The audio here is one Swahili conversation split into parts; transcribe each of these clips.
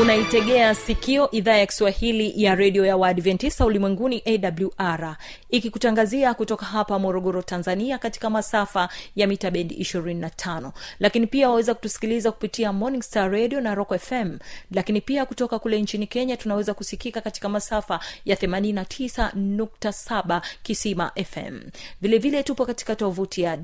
unaitegea sikio idhaa ya kiswahili ya redio ya waadventista ulimwenguni awr ikikutangazia kutoka hapa morogoro tanzania katika masafa ya mita bendi 25 lakini pia waweza kutusikiliza kupitia morning star radio na rock fm lakini pia kutoka kule nchini kenya tunaweza kusikika katika masafa ya 89.7 kisima fm vilevile vile tupo katika tovuti ya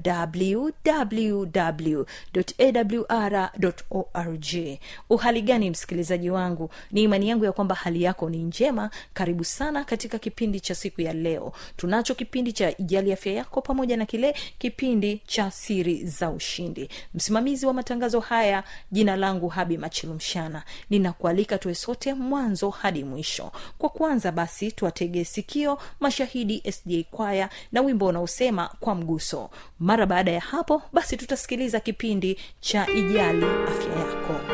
www.awr.org uhali gani msikilizaji wangu. Ni imani yangu ya kwamba hali yako ni njema. Karibu sana katika kipindi cha siku ya leo. Tunacho kipindi cha ijali afya yako pamoja na kile kipindi cha siri za ushindi. Msimamizi wa matangazo haya jina langu habi machilumshana. Ninakualika tuwe sote mwanzo hadi mwisho. Kwa kwanza basi tuwategee sikio mashahidi sda kwaya na wimbo unaosema kwa mguso. Mara baada ya hapo basi tutasikiliza kipindi cha ijali afya yako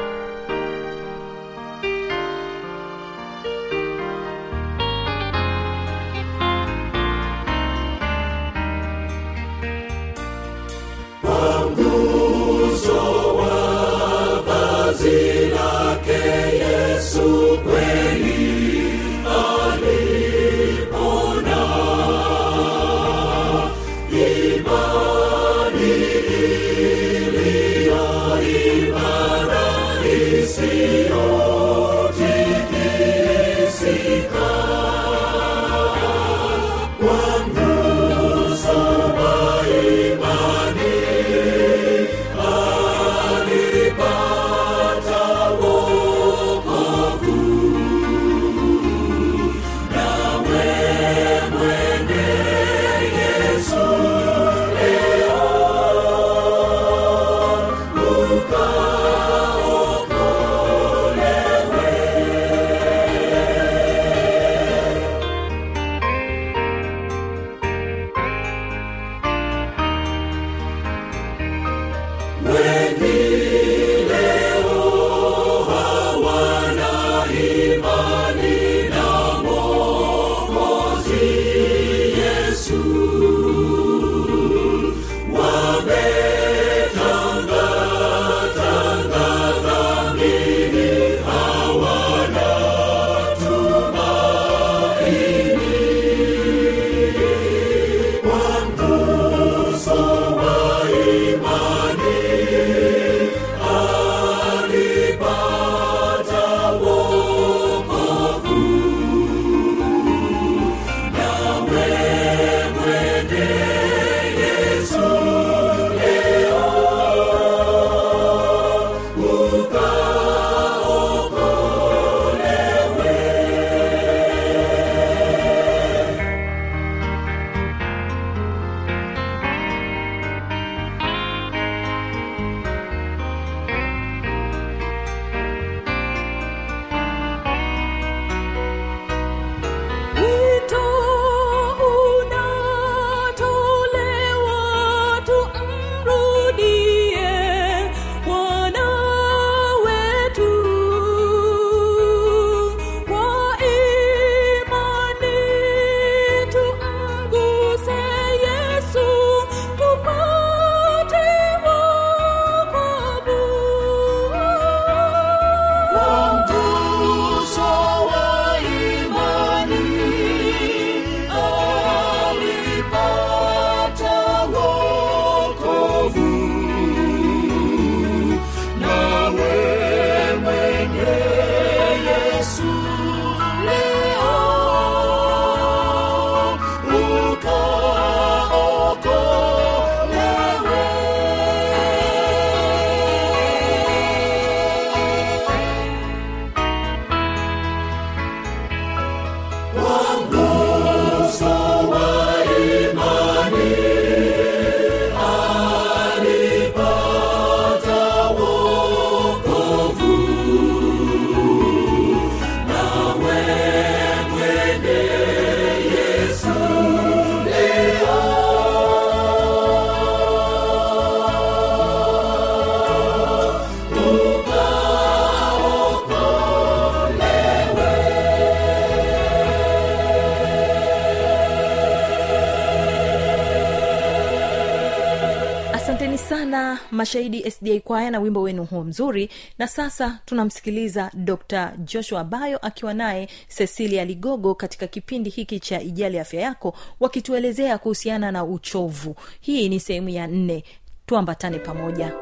mashahidi sda kwaya na wimbo wenu huo mzuri. Na sasa tunamsikiliza dr joshua bayo akiwa naye cecilia ligogo katika kipindi hiki cha ijali afya yako wakituelezea kuhusiana na uchovu. Hii ni sehemu ya nne. Tuambatane pamoja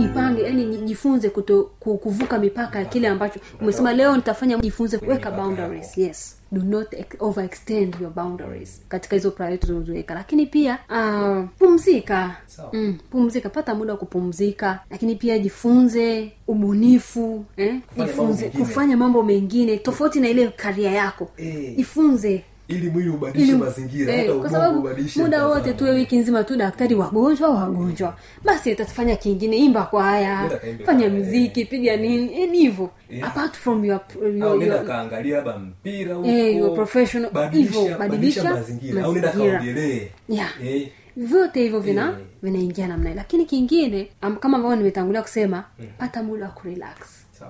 jipange yani jifunze kuto, kuvuka mipaka ya kile ambacho. Umesema leo nitafanya jifunze kuweka boundaries. Yes. Do not overextend your boundaries katika hizo priority unazoziweka lakini pia uh, pumzika. Mm, pumzika. Pata muda wa kupumzika. Lakini pia jifunze ubunifu eh? jifunze kufanya mambo mengine tofauti na ile karia yako. Eh. jifunze ili mwili ubadilishe mazingira eh, kwa sababu muda wote tuwe wiki nzima tu daktari wagonjwa wagonjwa. Basi utafanya kingine imba kwaya Nenda fanya mziki piga nini yani hivyo. Yeah. apart from your, your, your, kaangalia labda mpira huko. Eh, your professional- hivyo, badilisha mazingira. Au nenda kaogelee Yeah. eh, vyote hivyo vina yeah. vinaingia namna lakini kingine am, kama ambavyo nimetangulia kusema pata muda wa kurelax.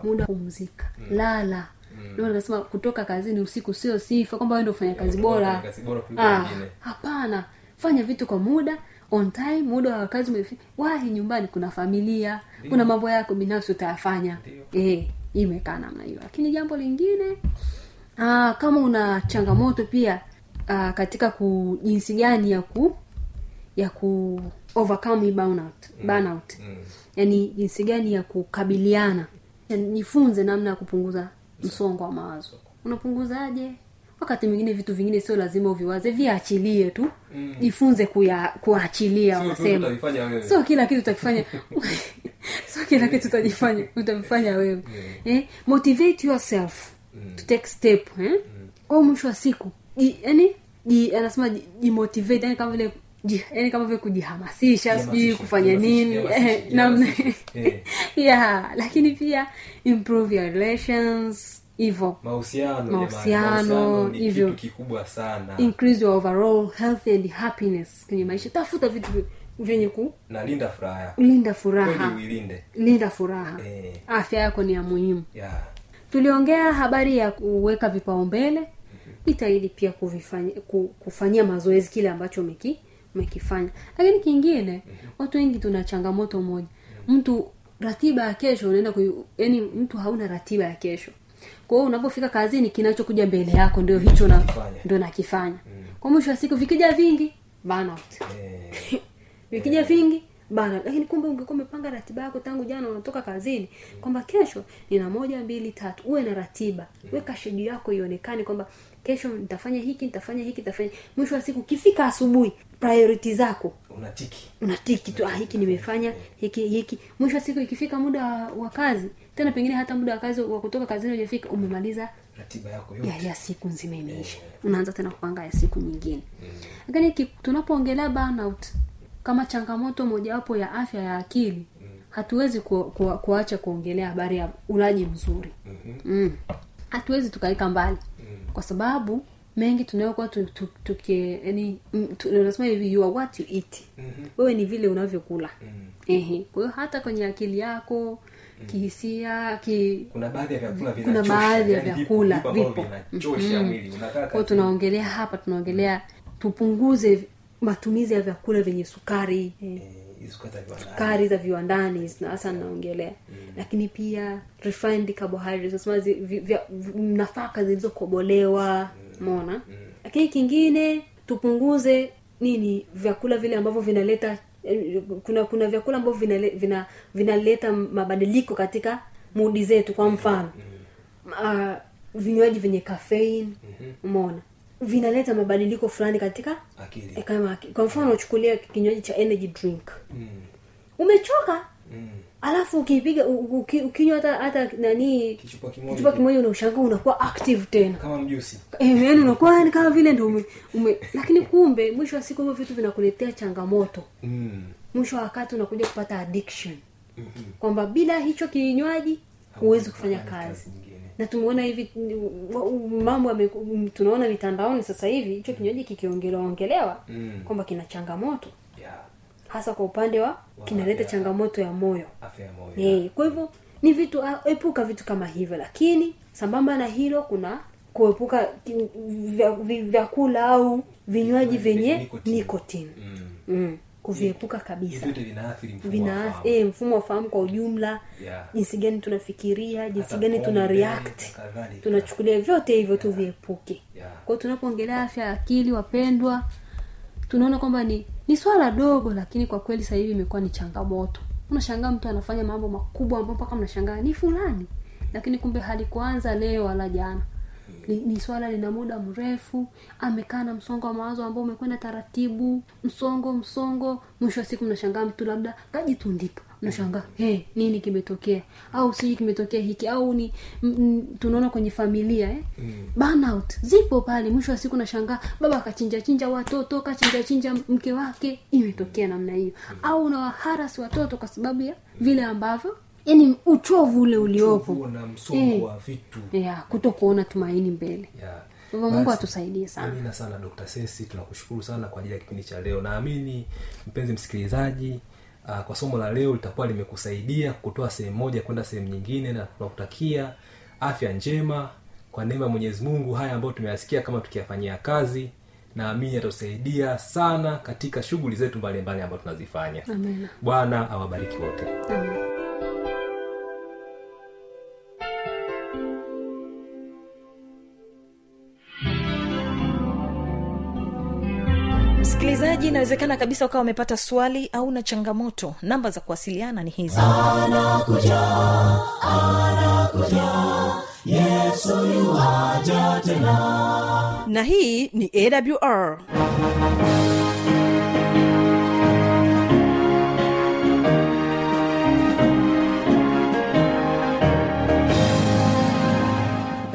Muda wa kupumzika. Lala ndio nasema kutoka kazini usiku sio sifa kwamba wewe ndio ufanya kazi bora. Ah, hapana. Fanya vitu kwa muda on time muda wa kazi umefika wahi nyumbani kuna familia kuna mambo yako binafsi utayafanya. Eh imekaa namna hiyo. Lakini jambo lingine aa, kama una changamoto pia aa, katika ku jinsi gani ya ku ya ku overcome hii burnout, Mm. yaani jinsi gani ya kukabiliana. Yaani jifunze namna ya kupunguza msongo wa mawazo. Unapunguzaje? Wakati mwingine vitu vingine sio lazima uviwaze viachilie tu. Jifunze kuya kuachilia wanasema sio kila kitu utakifanya. Sio kila kitu utajifanya utavifanya wewe. Eh? motivate yourself to take step eh? kwa mwisho wa siku ji- yani ji- anasema ji- jimotivate yani kama vile yani kama vile kujihamasisha sijui kufanya nini eh, namna. Eh. yeah lakini pia improve your relations hivyo mahusiano Mahusiano, hivyo. kikubwa sana increase your overall health and happiness kwenye maisha tafuta vitu vyenye kulinda na linda furaha linda furaha linda furaha Eh. afya yako ni ya muhimu yeah. tuliongea habari ya kuweka vipaumbele jitahidi pia kuvifanya, kufanyia mazoezi kile ambacho umeki umekifanya lakini kingine watu wengi tuna changamoto moja. Mtu ratiba ya kesho unaenda yani mtu hauna ratiba ya kesho. Kwa hiyo unapofika kazini kinachokuja mbele yako ndio hicho na ndio nakifanya kwa mwisho wa siku vikija vingi burnout eh, vikija vingi bana lakini kumbe ungekuwa umepanga ratiba yako tangu jana unatoka kazini kwamba kesho nina moja mbili tatu. Uwe na ratiba. Weka shedi yako ionekane kwamba kesho nitafanya hiki nitafanya hiki nitafanya mwisho wa siku ukifika asubuhi priority zako. Unatiki. Unatiki tu ah, hiki nimefanya hiki hiki. Mwisho wa siku ikifika muda wa, kazi tena pengine hata muda wa kazi wa kutoka kazini ujafika umemaliza ratiba yako yote. ya siku nzima imeisha. Unaanza tena kupanga ya siku nyingine. Lakini ki- tunapoongelea burnout kama changamoto mojawapo ya afya ya akili hatuwezi ku, ku, kuacha kuongelea habari ya ulaji mzuri. Mm. hatuwezi tukaweka mbali kwa sababu mengi tunayokuwa tu- tu- tuki yani mm, unasema hivi you are what you eat. Wewe ni vile unavyokula. Ehe. kwa hiyo hata kwenye akili yako kihisia ki, kuna baadhi ya vyakula Kuna baadhi ya vipo- vyakula, unakaa kwao tunaongelea hapa tunaongelea tupunguze matumizi ya vyakula vyenye sukari. Hizo sukari za viwandani. hasa naongelea. Lakini pia refined carbohydrates vi- vi- nafaka zilizokobolewa mona lakini kingine tupunguze nini vyakula vile ambavyo vinaleta eh, kuna kuna vyakula ambavyo vinale- vina- vinaleta mabadiliko katika mudi zetu kwa mfano. Uh, vinywaji vyenye caffeine umeona vinaleta mabadiliko fulani katika akili. eh, kama kwa mfano uchukulia kinywaji cha energy drink. Mm, umechoka. Mm. alafu ukipiga ukinywa hata hata nani kichupa kimoja unaushangaa unakuwa active tena. Kama mjusi. Eh, unakuwa yani kama vile ndo ume, ume lakini kumbe mwisho wa siku hivyo vitu vinakuletea changamoto. Mm. mwisho wa wakati unakuja kupata addiction. Kwamba bila hicho kinywaji huwezi kufanya kazi nyingine na tumeona hivi mm, mambo mm, tunaona mitandaoni sasa hivi hicho kinywaji kikiongelewa ongelewa Mm. kwamba kina changamoto yeah. hasa kwa upande wa kinaleta changamoto ya moyo afya ya moyo yeah. kwa hivyo ni vitu epuka vitu kama hivyo lakini sambamba na hilo kuna kuepuka vyakula au vinywaji vyenye nikotini mm. Kuviepuka kabisa vinaathiri mfumo wa vina fahamu. mfumo wa fahamu kwa ujumla Yeah. jinsi gani tunafikiria jinsi gani tuna react tunachukulia vyote hivyo tuviepuke Yeah. kwao tunapoongelea afya ya akili wapendwa tunaona kwamba ni ni swala dogo lakini kwa kweli sasa hivi imekuwa ni changamoto unashangaa mtu anafanya mambo makubwa ambayo mpaka mnashangaa ni fulani lakini kumbe halikuanza leo wala jana ni, ni swala lina muda mrefu. Amekaa na msongo wa mawazo ambao umekwenda taratibu. Msongo msongo. Mwisho wa siku mnashangaa mtu labda kajitundika mnashangaa hey, nini kimetokea? Au sijui kimetokea hiki. Au ni tunaona kwenye familia eh? mm. burnout zipo pale. Mwisho wa siku nashangaa baba kachinjachinja watoto kachinjachinja mke wake. Imetokea namna hiyo. Mm. au unawaharasi watoto kwa sababu ya vile ambavyo yani uchovu ule uliopo. Na msongo Eh. wa vitu. Yeah, kuto kuona tumaini mbele. Yeah. Mungu atusaidie sana. amina sana dr sesi. Tunakushukuru sana kwa ajili ya kipindi cha leo. Naamini mpenzi msikilizaji uh, kwa somo la leo litakuwa limekusaidia kutoa sehemu moja kwenda sehemu nyingine na tunakutakia afya njema. Kwa neema ya mwenyezi mungu haya ambayo tumeyasikia kama tukiyafanyia kazi naamini yatusaidia sana katika shughuli zetu mbalimbali ambazo tunazifanya. Bwana awabariki wote. Amen. Msikilizaji inawezekana kabisa ukawa umepata swali au na changamoto. Namba za kuwasiliana ni hizi. Na hii ni awr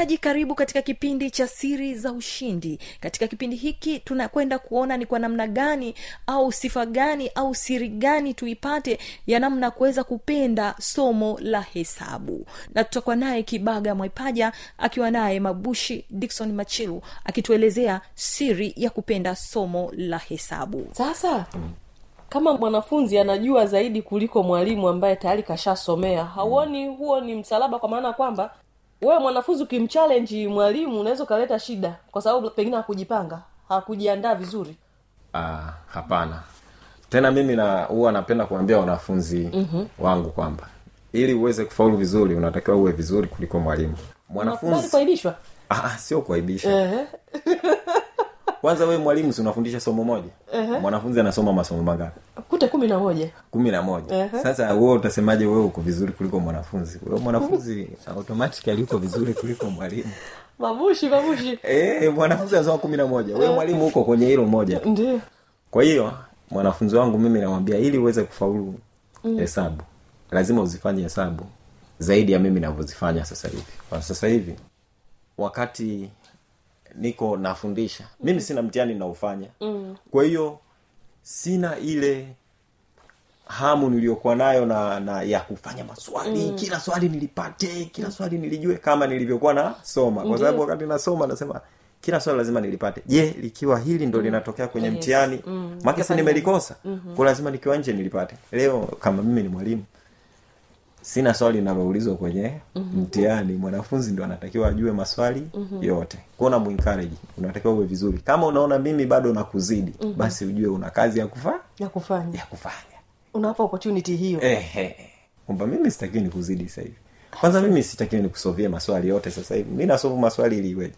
msikilizaji karibu katika kipindi cha siri za ushindi. Katika kipindi hiki tunakwenda kuona ni kwa namna gani au sifa gani au siri gani tuipate ya namna kuweza kupenda somo la hesabu. Na tutakuwa naye kibaga mwaipaja akiwa naye mabushi dikson machilu akituelezea siri ya kupenda somo la hesabu. Sasa kama mwanafunzi anajua zaidi kuliko mwalimu ambaye tayari kashasomea hauoni huo ni msalaba kwa maana kwamba wewe mwanafunzi ukimchallenji mwalimu unaweza ukaleta shida kwa sababu pengine hakujipanga hakujiandaa vizuri. Ah, hapana. Tena mimi na huwa napenda kuambia wanafunzi mm-hmm. wangu kwamba ili uweze kufaulu vizuri unatakiwa uwe vizuri kuliko mwalimu. Mwanafunzi kuaibishwa? Ah, ah, sio kuaibisha. kwanza wewe mwalimu si unafundisha somo moja? Mwanafunzi anasoma masomo mangapi? Kute kumi na moja kumi na moja Ehe. sasa wewe utasemaje wewe uko vizuri kuliko mwanafunzi? Wewe mwanafunzi automatically uko vizuri kuliko mwalimu. Mabushi mabushi e, mwanafunzi anasoma kumi na moja wewe mwalimu uko kwenye hilo moja ndio. Kwa hiyo mwanafunzi wangu mimi namwambia ili uweze kufaulu hesabu lazima uzifanye hesabu zaidi ya mimi navyozifanya sasa hivi. Kwa sasa hivi wakati niko nafundisha. Mimi sina mtihani naufanya mm. kwa hiyo sina ile hamu niliyokuwa nayo na, na ya kufanya maswali. Mm. kila swali nilipate kila swali nilijue kama nilivyokuwa nasoma. Kwa sababu wakati nasoma nasema kila swali lazima nilipate. Je likiwa hili ndo linatokea kwenye Yes. mtihani? Mm. make si nimelikosa. Mm-hmm. ko lazima nikiwa nje nilipate. Leo kama mimi ni mwalimu sina swali linaloulizwa kwenye mm-hmm. mtihani. Mwanafunzi ndo anatakiwa ajue maswali mm-hmm. yote. Kuona muencourage unatakiwa uwe vizuri. Kama unaona mimi bado nakuzidi mm-hmm. basi ujue una kazi ya kufa ya kufanya. ya kufanya. Unawapa opportunity hiyo. Ehe. Kwamba mimi sitakiwi nikuzidi sasa hivi. Kwanza mimi sitakiwi nikusovie maswali yote sasa hivi. Mi nasovu maswali ili iweje?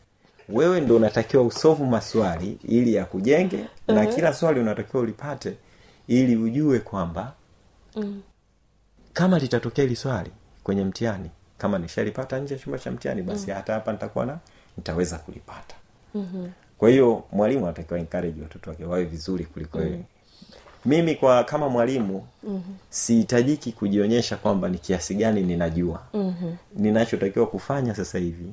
Wewe ndo unatakiwa usovu maswali ili ya kujenge na kila swali unatakiwa ulipate ili ujue kwamba kama litatokea hili swali kwenye mtihani kama nishalipata nje ya chumba cha mtihani basi hata hapa nitakuwa na nitaweza kulipata kwa hiyo mwalimu anatakiwa encourage watoto wake wawe vizuri kuliko yeye mimi kwa kama mwalimu mm-hmm. sihitajiki kujionyesha kwamba ni kiasi gani ninajua mm-hmm. ninachotakiwa kufanya sasa hivi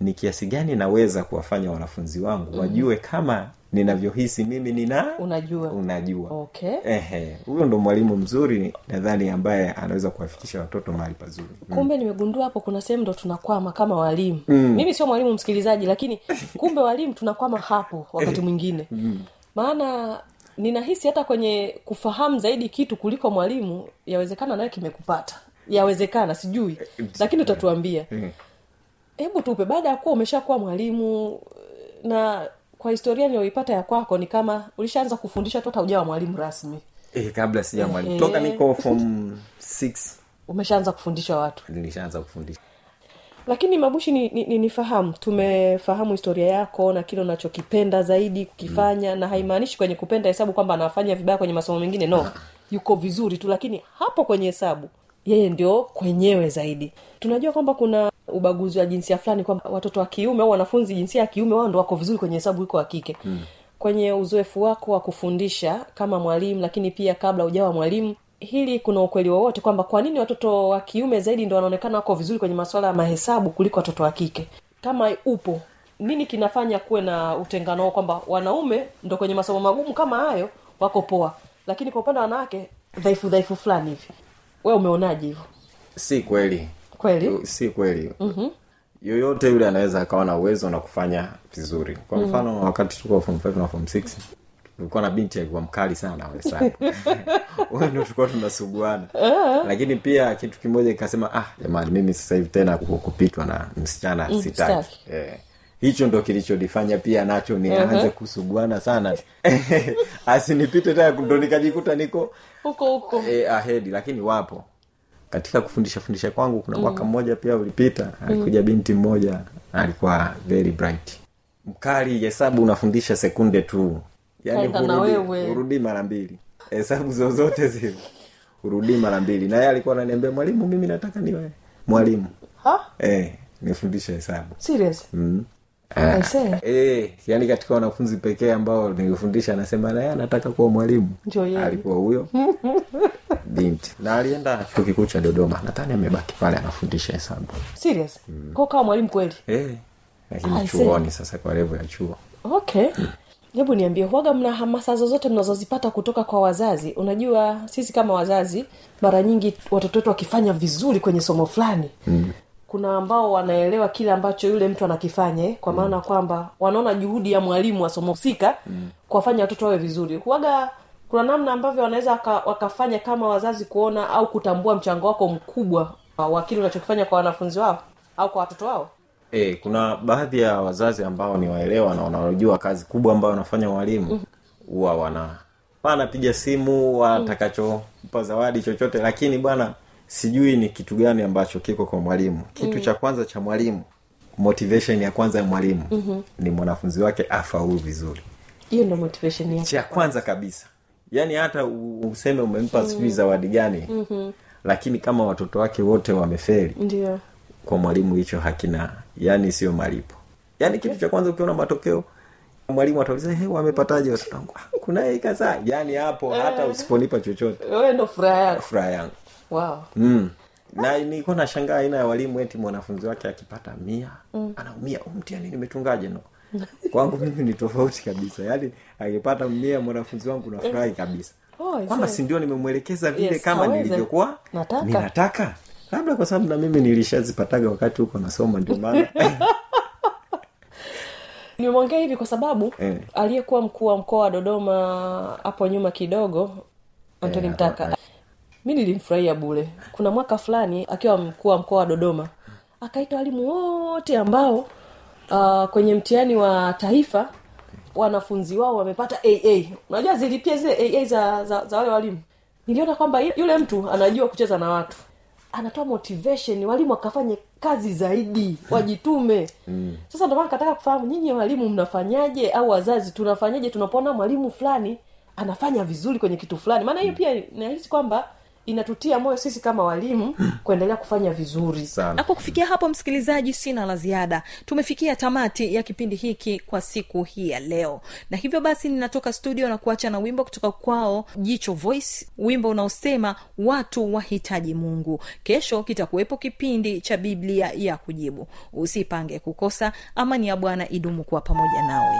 ni kiasi gani naweza kuwafanya wanafunzi wangu mm-hmm. wajue kama ninavyohisi mimi nina unajua. unajua. Okay. Ehe. Huyo ndo mwalimu mzuri nadhani ambaye anaweza kuwafikisha watoto mahali pazuri. Kumbe nimegundua hapo kuna sehemu ndo tunakwama kama walimu. Mm. mimi sio mwalimu msikilizaji lakini kumbe walimu tunakwama hapo wakati mwingine. Maana ninahisi hata kwenye kufahamu zaidi kitu kuliko mwalimu yawezekana nawe kimekupata. Yawezekana sijui. Lakini utatuambia. hebu tupe baada ya kuwa umeshakuwa mwalimu na kwa historia niliyoipata ya kwako ni kama ulishaanza kufundisha tu hata ujawa mwalimu rasmi. E, kabla sija mwalimu. Toka niko form six. Umeshaanza kufundisha watu. Nilishaanza kufundisha. Lakini mabushi ni, ni, ni nifahamu. Tumefahamu historia yako na kile unachokipenda zaidi kukifanya mm. na haimaanishi kwenye kupenda hesabu kwamba anafanya vibaya kwenye masomo mengine. No yuko vizuri tu lakini hapo kwenye hesabu yeye ndio kwenyewe zaidi. Tunajua kwamba kuna ubaguzi wa jinsia fulani kwamba watoto wa kiume au wanafunzi jinsia ya kiume wao ndo wako vizuri kwenye hesabu iko wa kike. Hmm. Kwenye uzoefu wako wa kufundisha kama mwalimu lakini pia kabla ujawa mwalimu hili kuna ukweli wowote kwamba kwa nini watoto wa kiume zaidi ndo wanaonekana wako vizuri kwenye masuala ya mahesabu kuliko watoto wa kike? Kama upo nini kinafanya kuwe na utengano kwamba wanaume ndo kwenye masomo magumu kama hayo wako poa lakini kwa upande wa wanawake dhaifu dhaifu fulani hivi? We umeonaje hivyo? Si kweli kweli? Si kweli. Mm-hmm. yoyote yule anaweza akawa na uwezo na kufanya vizuri. Kwa mfano mm-hmm. wakati tuko form five na form six ulikuwa na binti alikuwa mkali sana tulikuwa tunasuguana. Lakini pia kitu kimoja ikasema ah jamani mimi sasa hivi tena kupitwa na msichana Mm, sitaki. eh. hicho ndo kilichonifanya pia nacho nianze kusuguana sana. Asinipite tena ndo nikajikuta niko huko huko. Eh, ahedi lakini wapo katika kufundisha fundisha kwangu kuna mwaka mmoja pia ulipita alikuja binti mmoja alikuwa very bright. Mkali hesabu unafundisha sekunde tu. Yani hurudi, hurudi mara mbili. Hesabu zozote zile. Hurudi mara mbili. Na yeye alikuwa ananiambia mwalimu mimi nataka niwe mwalimu. Ha? Eh, nifundishe hesabu. Serious? Mm. I. Eh, yani katika wanafunzi pekee ambao nilifundisha anasema naye anataka kuwa mwalimu. Alikuwa huyo binti. Na alienda chuo kikuu cha dodoma. Nadhani amebaki pale anafundisha hesabu. Serious? Kwa kawa mwalimu kweli? Eh, lakini chuoni sasa kwa levo ya chuo. Okay. Hebu niambie huaga mna hamasa zozote mnazozipata kutoka kwa wazazi? Unajua sisi kama wazazi mara nyingi watoto wetu wakifanya vizuri kwenye somo fulani mm. Kuna ambao wanaelewa kile ambacho yule mtu anakifanya eh, kwa maana kwamba wanaona juhudi ya mwalimu wa somo husika mm. kuwafanya watoto wawe vizuri. Huaga kuna namna ambavyo wanaweza waka, wakafanya kama wazazi kuona au kutambua mchango wako mkubwa wa kile unachokifanya kwa wanafunzi wao au kwa watoto wao. E, kuna baadhi ya wazazi ambao ni waelewa na wanaojua kazi kubwa ambayo wanafanya walimu huwa wana anapiga simu watakachompa zawadi chochote lakini bwana sijui ni kitu gani ambacho kiko kwa mwalimu. Kitu cha kwanza cha mwalimu motivation ya kwanza ya mwalimu mm-hmm. ni mwanafunzi wake afaulu vizuri. Hiyo ndo motivation ya cha kwanza. kabisa. Yaani hata useme umempa sijui zawadi gani mm-hmm. lakini kama watoto wake wote wameferi ndio. kwa mwalimu hicho hakina yani sio malipo. Yaani kitu cha kwanza ukiona matokeo mwalimu atauliza hey, wamepataje watoto wangu? "Ah, kuna hii kadhaa. Yani hapo hata usiponipa chochote. Ndo furaha yangu wow mm. na nilikuwa nashangaa aina ya walimu eti mwanafunzi wake akipata mia mm. anaumia mtiani nimetungaje no kwangu mimi ni tofauti kabisa yaani akipata mia mwanafunzi wangu nafurahi kabisa Oh, kwamba see. si ndio nimemwelekeza vile Yes, kama nilivyokuwa Nataka. ninataka labda kwa sababu na mimi nilishazipataga wakati huko nasoma ndio maana nimemwongea hivi kwa sababu Eh. aliyekuwa mkuu wa mkoa wa dodoma hapo nyuma kidogo antoni Eh, mtaka eh. Mi nilimfurahia bule kuna mwaka fulani akiwa mkuu wa mkoa wa dodoma akaita walimu wote ambao uh, kwenye mtihani wa taifa wanafunzi wao wamepata aa unajua zilipia zile aa za, za, za wale walimu? Niliona kwamba yule mtu anajua kucheza na watu. Anatoa motivation walimu akafanye kazi zaidi wajitume. Mm. sasa ndomana kataka kufahamu nyinyi walimu mnafanyaje au wazazi tunafanyaje tunapoona mwalimu fulani anafanya vizuri kwenye kitu fulani? Maana hiyo pia nahisi kwamba inatutia moyo sisi kama walimu kuendelea kufanya vizuri. Na kwa kufikia hapo msikilizaji sina la ziada. Tumefikia tamati ya kipindi hiki kwa siku hii ya leo. Na hivyo basi ninatoka studio na kuacha na wimbo kutoka kwao jicho voice wimbo unaosema watu wahitaji mungu. Kesho kitakuwepo kipindi cha biblia ya kujibu. Usipange kukosa amani ya bwana idumu kuwa pamoja nawe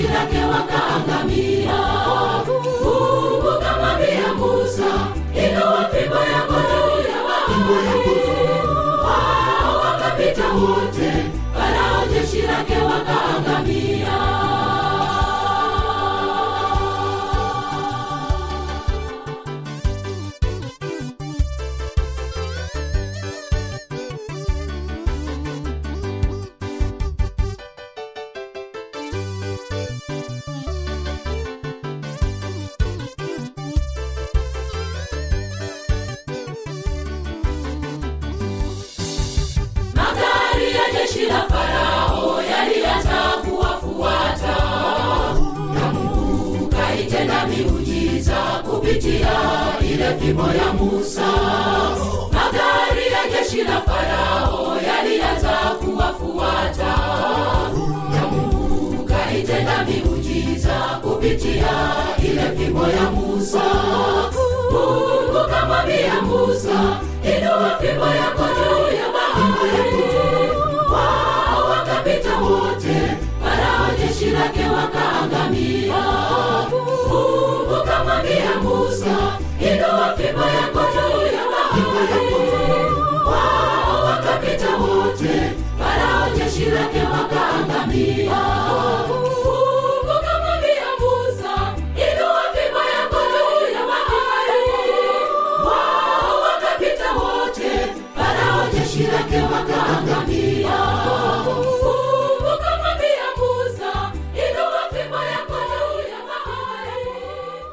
jeshi lake wakaangamia alianza kuwafuata na Mungu kaitenda miujiza kupitia ile fimbo ya Musa. Mungu kamwambia Musa, inua fimbo yako juu ya bahari. Wao wakapita wote, Farao jeshi lake wakaangamia. Mungu kamwambia Musa, inua fimbo yako you up